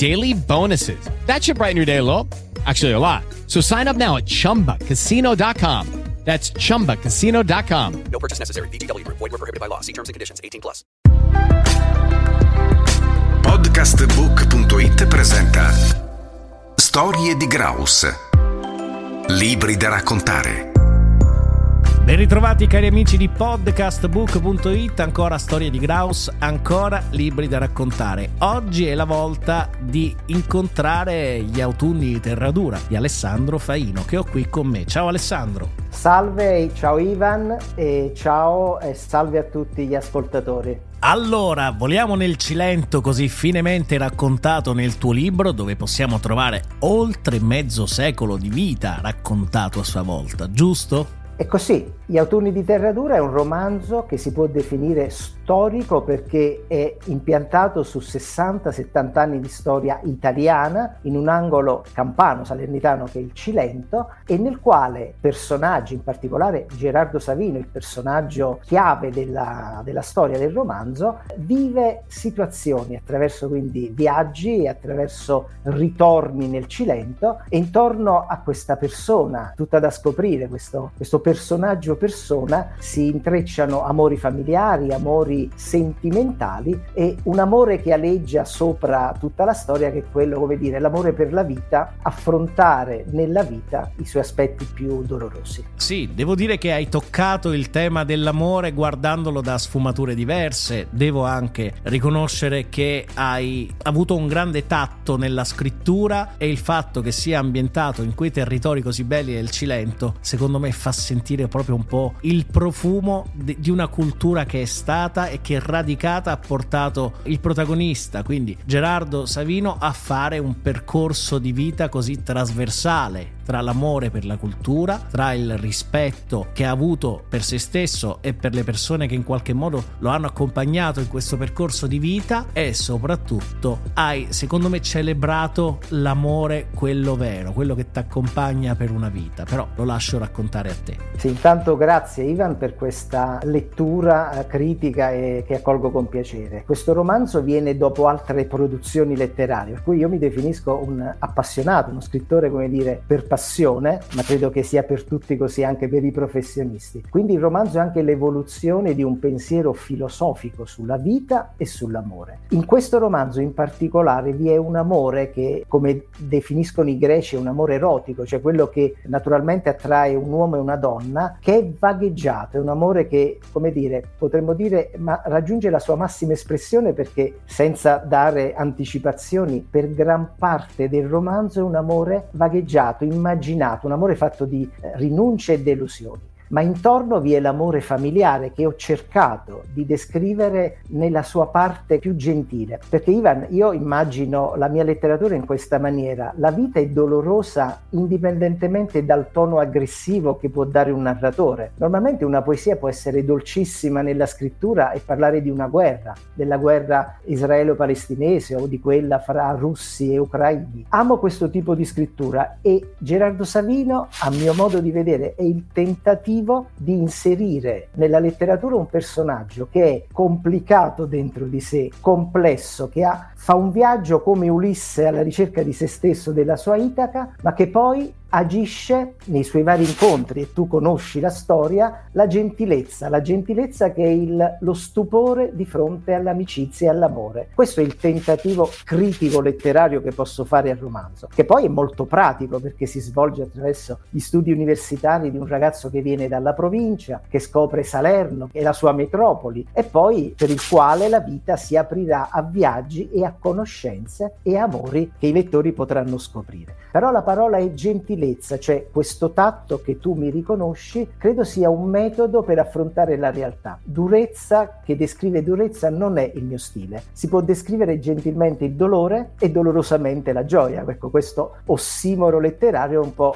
daily bonuses. That should brighten your day a little. Actually, a lot. So sign up now at chumbacasino.com. That's chumbacasino.com. No purchase necessary. VGW. Void were prohibited by law. See terms and conditions. 18 plus. Podcastbook.it presenta Storie di Graus. Libri da raccontare. Ben ritrovati cari amici di podcastbook.it, ancora storie di Graus, ancora libri da raccontare. Oggi è la volta di incontrare gli autunni di Terradura di Alessandro Faino che ho qui con me. Ciao Alessandro. Salve, ciao Ivan e ciao e salve a tutti gli ascoltatori. Allora, voliamo nel Cilento così finemente raccontato nel tuo libro dove possiamo trovare oltre mezzo secolo di vita raccontato a sua volta, giusto? E così, Gli autunni di Terradura è un romanzo che si può definire storico perché è impiantato su 60-70 anni di storia italiana in un angolo campano, salernitano che è il Cilento e nel quale personaggi, in particolare Gerardo Savino, il personaggio chiave della, della storia del romanzo, vive situazioni attraverso quindi viaggi e attraverso ritorni nel Cilento e intorno a questa persona tutta da scoprire, questo, questo personaggio persona si intrecciano amori familiari, amori sentimentali e un amore che aleggia sopra tutta la storia che è quello, come dire, l'amore per la vita, affrontare nella vita i suoi aspetti più dolorosi. Sì, devo dire che hai toccato il tema dell'amore guardandolo da sfumature diverse. Devo anche riconoscere che hai avuto un grande tatto nella scrittura e il fatto che sia ambientato in quei territori così belli del Cilento, secondo me fa sentire proprio un po' il profumo di una cultura che è stata e che radicata ha portato il protagonista, quindi Gerardo Savino, a fare un percorso di vita così trasversale tra l'amore per la cultura, tra il rispetto che ha avuto per se stesso e per le persone che in qualche modo lo hanno accompagnato in questo percorso di vita e soprattutto hai, secondo me, celebrato l'amore, quello vero, quello che ti accompagna per una vita. Però lo lascio raccontare a te. Sì, intanto grazie Ivan per questa lettura eh, critica e che accolgo con piacere. Questo romanzo viene dopo altre produzioni letterarie, per cui io mi definisco un appassionato, uno scrittore, come dire, per passione passione, ma credo che sia per tutti così anche per i professionisti. Quindi il romanzo è anche l'evoluzione di un pensiero filosofico sulla vita e sull'amore. In questo romanzo in particolare vi è un amore che, come definiscono i greci, è un amore erotico, cioè quello che naturalmente attrae un uomo e una donna, che è vagheggiato, è un amore che, come dire, potremmo dire, ma raggiunge la sua massima espressione perché senza dare anticipazioni, per gran parte del romanzo è un amore vagheggiato, immaginato immaginato, un amore fatto di eh, rinunce e delusioni ma intorno vi è l'amore familiare che ho cercato di descrivere nella sua parte più gentile. Perché Ivan, io immagino la mia letteratura in questa maniera, la vita è dolorosa indipendentemente dal tono aggressivo che può dare un narratore. Normalmente una poesia può essere dolcissima nella scrittura e parlare di una guerra, della guerra israelo-palestinese o di quella fra russi e ucraini. Amo questo tipo di scrittura e Gerardo Savino, a mio modo di vedere, è il tentativo tentativo di inserire nella letteratura un personaggio che è complicato dentro di sé, complesso, che ha, fa un viaggio come Ulisse alla ricerca di se stesso, della sua Itaca, ma che poi agisce nei suoi vari incontri e tu conosci la storia, la gentilezza, la gentilezza che è il, lo stupore di fronte all'amicizia e all'amore. Questo è il tentativo critico letterario che posso fare al romanzo, che poi è molto pratico perché si svolge attraverso gli studi universitari di un ragazzo che viene dalla provincia, che scopre Salerno e la sua metropoli e poi per il quale la vita si aprirà a viaggi e a conoscenze e amori che i lettori potranno scoprire. Però la parola è gentilezza, cioè questo tatto che tu mi riconosci, credo sia un metodo per affrontare la realtà. Durezza, che descrive durezza, non è il mio stile. Si può descrivere gentilmente il dolore e dolorosamente la gioia. Ecco, questo ossimoro letterario è un po'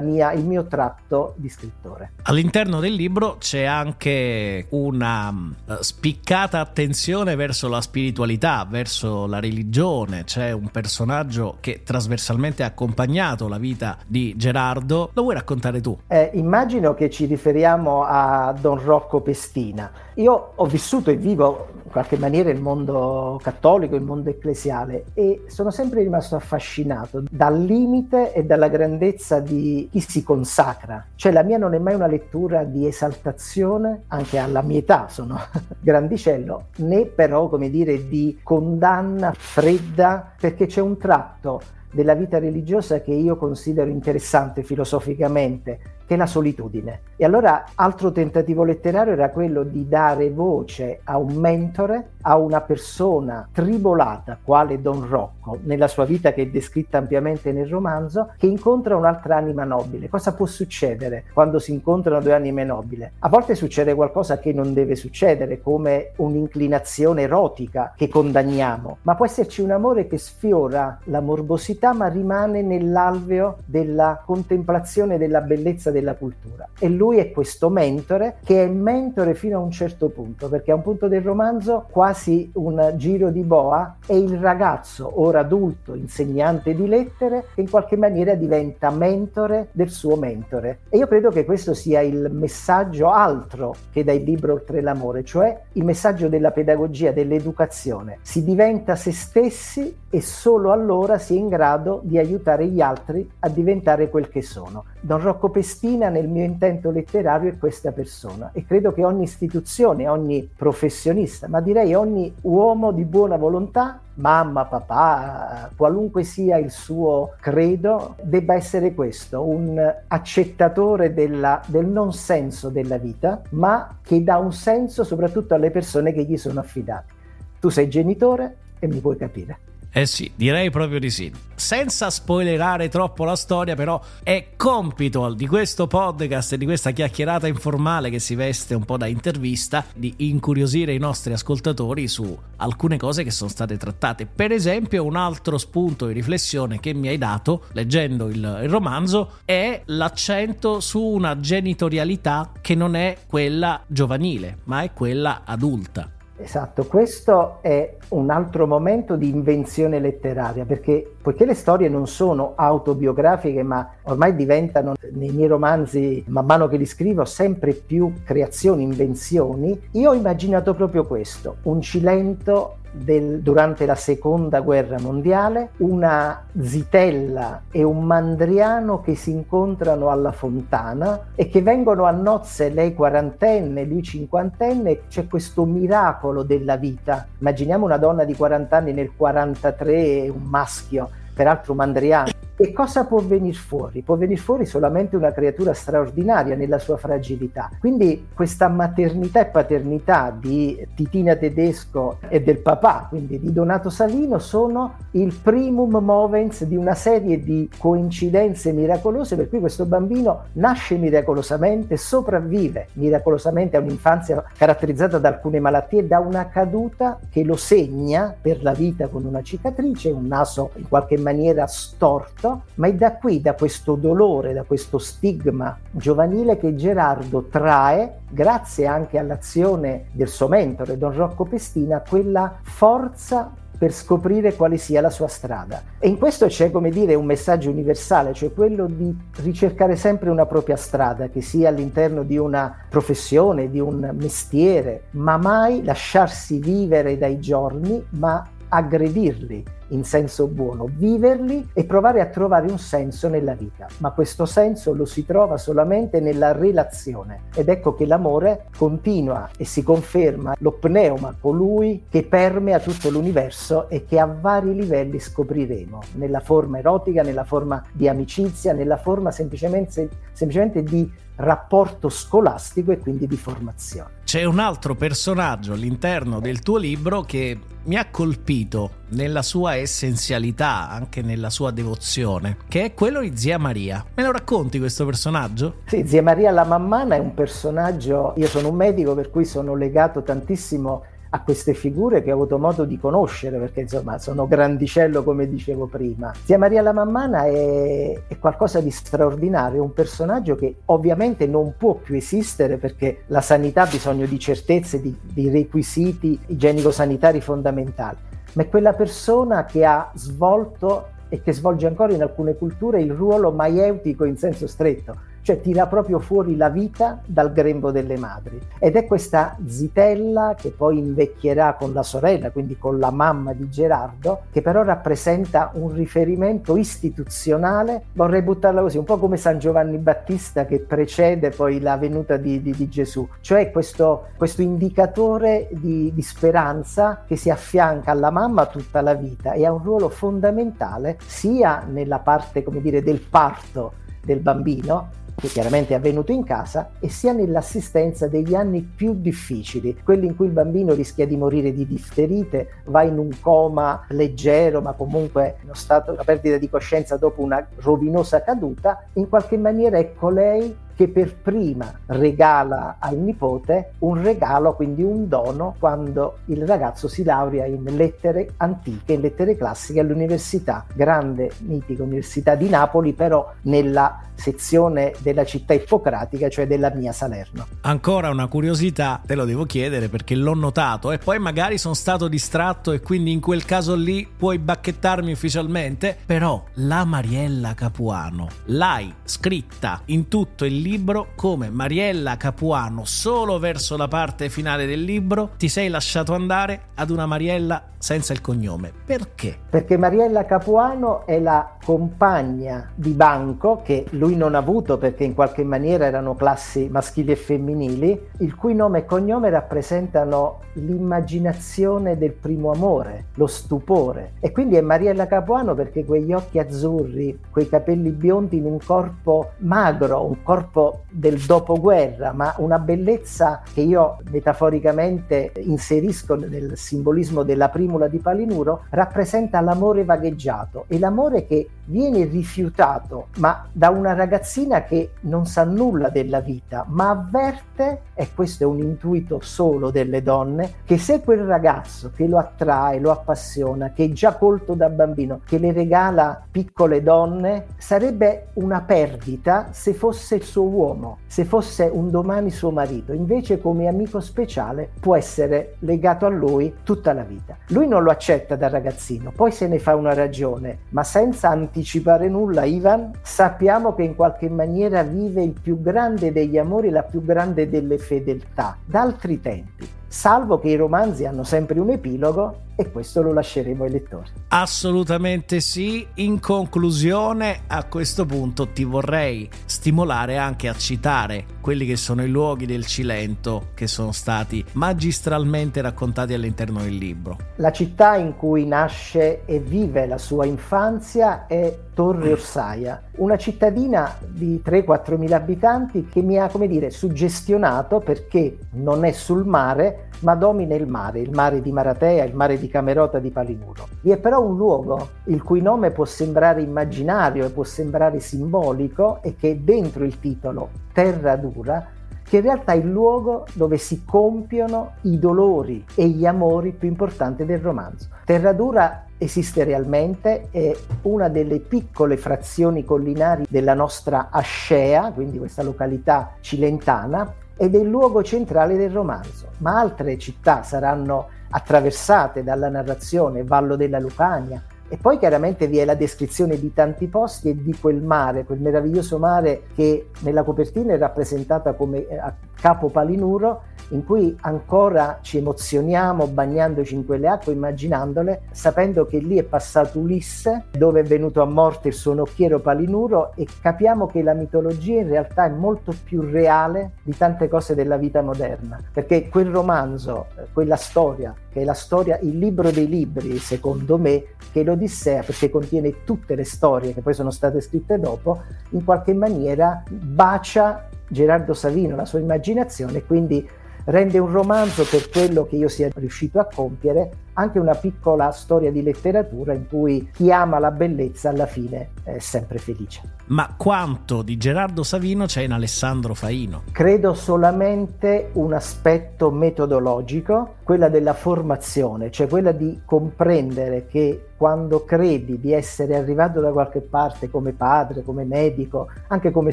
mia, il mio tratto di scrittore. All'interno del libro c'è anche una uh, spiccata attenzione verso la spiritualità, verso la religione. C'è un personaggio che trasversalmente ha accompagnato la vita di Gerardo. Lo vuoi raccontare tu? Eh, immagino che ci riferiamo a Don Rocco Pestina. Io ho vissuto e vivo in qualche maniera il mondo cattolico, il mondo ecclesiale e sono sempre rimasto affascinato dal limite e dalla grandezza di chi si consacra. Cioè la mia non è mai una lettura di esaltazione, anche alla mia età sono grandicello, né però come dire di condanna fredda, perché c'è un tratto della vita religiosa che io considero interessante filosoficamente, che la solitudine. E allora altro tentativo letterario era quello di dare voce a un mentore, a una persona tribolata, quale Don Rocco, nella sua vita che è descritta ampiamente nel romanzo, che incontra un'altra anima nobile. Cosa può succedere quando si incontrano due anime nobili? A volte succede qualcosa che non deve succedere, come un'inclinazione erotica che condanniamo, ma può esserci un amore che sfiora la morbosità ma rimane nell'alveo della contemplazione della bellezza del della cultura. E lui è questo mentore che è mentore fino a un certo punto, perché a un punto del romanzo, quasi un giro di boa, è il ragazzo, ora adulto, insegnante di lettere, che in qualche maniera diventa mentore del suo mentore. E io credo che questo sia il messaggio altro che dà il libro Oltre l'amore, cioè il messaggio della pedagogia, dell'educazione. Si diventa se stessi e solo allora si è in grado di aiutare gli altri a diventare quel che sono. Don Rocco Pestina nel mio intento letterario è questa persona e credo che ogni istituzione, ogni professionista, ma direi ogni uomo di buona volontà, mamma, papà, qualunque sia il suo credo, debba essere questo, un accettatore della, del non senso della vita, ma che dà un senso soprattutto alle persone che gli sono affidate. Tu sei genitore e mi puoi capire. Eh sì, direi proprio di sì. Senza spoilerare troppo la storia, però è compito di questo podcast e di questa chiacchierata informale che si veste un po' da intervista di incuriosire i nostri ascoltatori su alcune cose che sono state trattate. Per esempio, un altro spunto di riflessione che mi hai dato leggendo il, il romanzo è l'accento su una genitorialità che non è quella giovanile, ma è quella adulta. Esatto, questo è un altro momento di invenzione letteraria, perché poiché le storie non sono autobiografiche, ma ormai diventano nei miei romanzi, man mano che li scrivo, sempre più creazioni, invenzioni, io ho immaginato proprio questo, un Cilento del, durante la seconda guerra mondiale, una zitella e un mandriano che si incontrano alla fontana e che vengono a nozze, lei quarantenne, lui cinquantenne, c'è questo miracolo della vita. Immaginiamo una donna di 40 anni nel 43, un maschio, peraltro mandriano e cosa può venire fuori? Può venire fuori solamente una creatura straordinaria nella sua fragilità. Quindi questa maternità e paternità di Titina Tedesco e del papà, quindi di Donato Salino, sono il primum movens di una serie di coincidenze miracolose per cui questo bambino nasce miracolosamente, sopravvive miracolosamente a un'infanzia caratterizzata da alcune malattie, da una caduta che lo segna per la vita con una cicatrice, un naso in qualche maniera storto ma è da qui, da questo dolore, da questo stigma giovanile che Gerardo trae, grazie anche all'azione del suo mentore, Don Rocco Pestina, quella forza per scoprire quale sia la sua strada. E in questo c'è, come dire, un messaggio universale, cioè quello di ricercare sempre una propria strada, che sia all'interno di una professione, di un mestiere, ma mai lasciarsi vivere dai giorni, ma aggredirli in senso buono, viverli e provare a trovare un senso nella vita. Ma questo senso lo si trova solamente nella relazione ed ecco che l'amore continua e si conferma lo pneuma, colui che permea tutto l'universo e che a vari livelli scopriremo, nella forma erotica, nella forma di amicizia, nella forma semplicemente, semplicemente di rapporto scolastico e quindi di formazione. C'è un altro personaggio all'interno del tuo libro che mi ha colpito nella sua essenzialità, anche nella sua devozione, che è quello di Zia Maria. Me lo racconti questo personaggio? Sì, Zia Maria la Mammana è un personaggio, io sono un medico per cui sono legato tantissimo a queste figure che ho avuto modo di conoscere perché insomma sono grandicello come dicevo prima. Zia Maria la Mammana è, è qualcosa di straordinario, un personaggio che ovviamente non può più esistere perché la sanità ha bisogno di certezze, di, di requisiti igienico-sanitari fondamentali, ma è quella persona che ha svolto e che svolge ancora in alcune culture il ruolo maieutico in senso stretto cioè tira proprio fuori la vita dal grembo delle madri. Ed è questa zitella che poi invecchierà con la sorella, quindi con la mamma di Gerardo, che però rappresenta un riferimento istituzionale, vorrei buttarla così, un po' come San Giovanni Battista che precede poi la venuta di, di, di Gesù, cioè questo, questo indicatore di, di speranza che si affianca alla mamma tutta la vita e ha un ruolo fondamentale sia nella parte, come dire, del parto del bambino, che chiaramente è avvenuto in casa, e sia nell'assistenza degli anni più difficili, quelli in cui il bambino rischia di morire di difterite, va in un coma leggero, ma comunque uno stato, una perdita di coscienza dopo una rovinosa caduta, in qualche maniera è colei che per prima regala al nipote un regalo, quindi un dono, quando il ragazzo si laurea in lettere antiche, in lettere classiche all'università, grande, mitica Università di Napoli, però nella sezione della città ippocratica, cioè della mia Salerno. Ancora una curiosità, te lo devo chiedere perché l'ho notato e poi magari sono stato distratto e quindi in quel caso lì puoi bacchettarmi ufficialmente, però la Mariella Capuano l'hai scritta in tutto il libro come Mariella Capuano solo verso la parte finale del libro ti sei lasciato andare ad una Mariella senza il cognome. Perché? Perché Mariella Capuano è la compagna di banco che lui non ha avuto perché in qualche maniera erano classi maschili e femminili, il cui nome e cognome rappresentano l'immaginazione del primo amore, lo stupore. E quindi è Mariella Capuano perché quegli occhi azzurri, quei capelli biondi in un corpo magro, un corpo del dopoguerra, ma una bellezza che io metaforicamente inserisco nel simbolismo della primula di Palinuro rappresenta l'amore vagheggiato. E l'amore che viene rifiutato ma da una ragazzina che non sa nulla della vita ma avverte e questo è un intuito solo delle donne che se quel ragazzo che lo attrae, lo appassiona, che è già colto da bambino, che le regala piccole donne, sarebbe una perdita se fosse il suo uomo, se fosse un domani suo marito. Invece come amico speciale può essere legato a lui tutta la vita. Lui non lo accetta da ragazzino, poi se ne fa una ragione, ma senza anticipare nulla, Ivan, sappiamo che in qualche maniera vive il più grande degli amori, la più grande delle fedeltà, d'altri tempi salvo che i romanzi hanno sempre un epilogo e questo lo lasceremo ai lettori. Assolutamente sì. In conclusione, a questo punto ti vorrei stimolare anche a citare quelli che sono i luoghi del Cilento che sono stati magistralmente raccontati all'interno del libro. La città in cui nasce e vive la sua infanzia è Torre Orsaia, una cittadina di 3-4 mila abitanti che mi ha, come dire, suggestionato perché non è sul mare, ma domina il mare, il mare di Maratea, il mare di Camerota di Palinuro. Vi è però un luogo il cui nome può sembrare immaginario e può sembrare simbolico e che è dentro il titolo Terra Dura che in realtà è il luogo dove si compiono i dolori e gli amori più importanti del romanzo. Terradura esiste realmente, è una delle piccole frazioni collinari della nostra Ascea, quindi questa località cilentana, ed è il luogo centrale del romanzo, ma altre città saranno attraversate dalla narrazione, Vallo della Lucania, e poi chiaramente vi è la descrizione di tanti posti e di quel mare, quel meraviglioso mare che nella copertina è rappresentata come, eh, Capo Palinuro in cui ancora ci emozioniamo bagnandoci in quelle acque, immaginandole, sapendo che lì è passato Ulisse, dove è venuto a morte il suo nocchiero Palinuro e capiamo che la mitologia in realtà è molto più reale di tante cose della vita moderna, perché quel romanzo, quella storia, che è la storia, il libro dei libri, secondo me, che è l'Odissea, perché contiene tutte le storie che poi sono state scritte dopo, in qualche maniera bacia Gerardo Savino, la sua immaginazione, quindi rende un romanzo per quello che io sia riuscito a compiere anche una piccola storia di letteratura in cui chi ama la bellezza alla fine è sempre felice. Ma quanto di Gerardo Savino c'è in Alessandro Faino? Credo solamente un aspetto metodologico, quella della formazione, cioè quella di comprendere che quando credi di essere arrivato da qualche parte come padre, come medico, anche come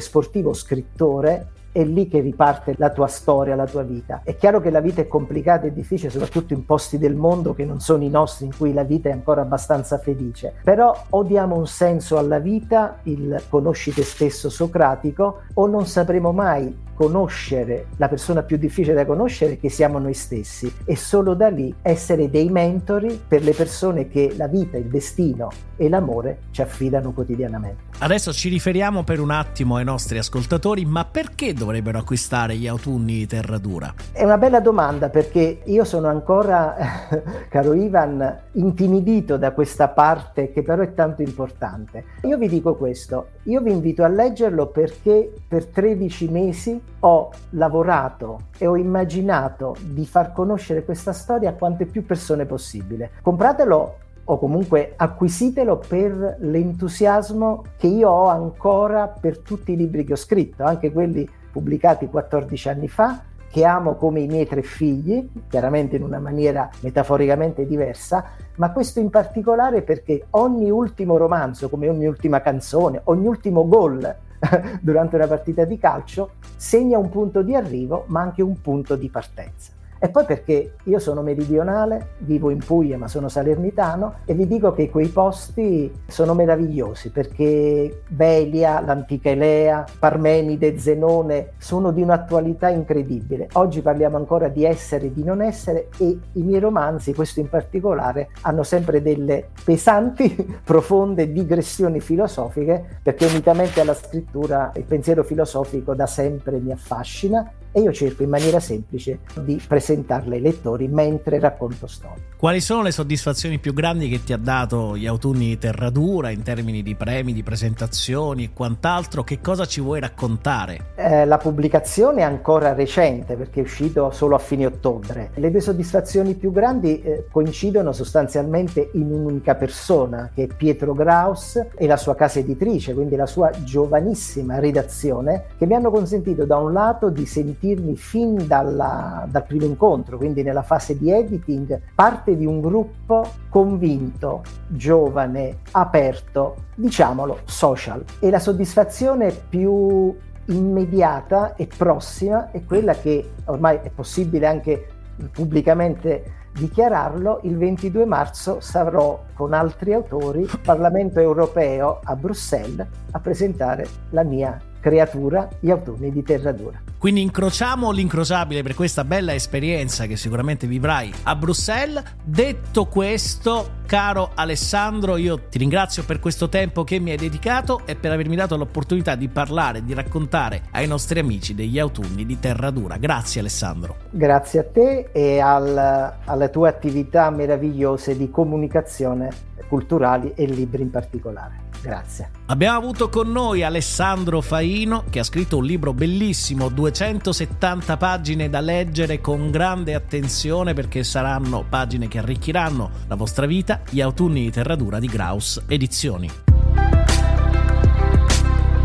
sportivo scrittore, è lì che riparte la tua storia, la tua vita. È chiaro che la vita è complicata e difficile, soprattutto in posti del mondo che non sono i nostri, in cui la vita è ancora abbastanza felice. Però o diamo un senso alla vita, il conosci te stesso socratico, o non sapremo mai conoscere la persona più difficile da conoscere che siamo noi stessi e solo da lì essere dei mentori per le persone che la vita, il destino e l'amore ci affidano quotidianamente. Adesso ci riferiamo per un attimo ai nostri ascoltatori, ma perché dovrebbero acquistare gli autunni di Terradura? È una bella domanda perché io sono ancora, caro Ivan, intimidito da questa parte che però è tanto importante. Io vi dico questo, io vi invito a leggerlo perché per 13 mesi ho lavorato e ho immaginato di far conoscere questa storia a quante più persone possibile. Compratelo o comunque acquisitelo per l'entusiasmo che io ho ancora per tutti i libri che ho scritto, anche quelli pubblicati 14 anni fa, che amo come i miei tre figli, chiaramente in una maniera metaforicamente diversa, ma questo in particolare perché ogni ultimo romanzo, come ogni ultima canzone, ogni ultimo gol durante una partita di calcio, segna un punto di arrivo, ma anche un punto di partenza. E poi perché io sono meridionale, vivo in Puglia ma sono salernitano e vi dico che quei posti sono meravigliosi perché Velia, l'antica Elea, Parmenide, Zenone sono di un'attualità incredibile. Oggi parliamo ancora di essere e di non essere e i miei romanzi, questo in particolare, hanno sempre delle pesanti, profonde digressioni filosofiche perché unitamente alla scrittura il pensiero filosofico da sempre mi affascina e io cerco in maniera semplice di presentarle ai lettori mentre racconto storie. Quali sono le soddisfazioni più grandi che ti ha dato gli autunni di Terradura in termini di premi, di presentazioni e quant'altro? Che cosa ci vuoi raccontare? Eh, la pubblicazione è ancora recente perché è uscito solo a fine ottobre. Le due soddisfazioni più grandi eh, coincidono sostanzialmente in un'unica persona che è Pietro Graus e la sua casa editrice, quindi la sua giovanissima redazione che mi hanno consentito da un lato di sentire sentirmi fin dalla, dal primo incontro, quindi nella fase di editing, parte di un gruppo convinto, giovane, aperto, diciamolo, social. E la soddisfazione più immediata e prossima è quella che ormai è possibile anche pubblicamente dichiararlo, il 22 marzo sarò con altri autori al Parlamento europeo a Bruxelles a presentare la mia creatura, gli autunni di Terradura. Quindi incrociamo l'incrociabile per questa bella esperienza che sicuramente vivrai a Bruxelles. Detto questo, caro Alessandro, io ti ringrazio per questo tempo che mi hai dedicato e per avermi dato l'opportunità di parlare, di raccontare ai nostri amici degli autunni di Terradura. Grazie Alessandro. Grazie a te e al, alle tue attività meravigliose di comunicazione culturali e libri in particolare. Grazie. Abbiamo avuto con noi Alessandro Faino che ha scritto un libro bellissimo, 270 pagine da leggere con grande attenzione perché saranno pagine che arricchiranno la vostra vita, Gli autunni di Terradura di Graus Edizioni.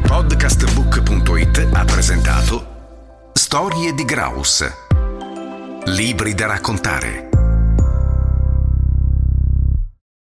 Podcastbook.it ha presentato Storie di Graus. Libri da raccontare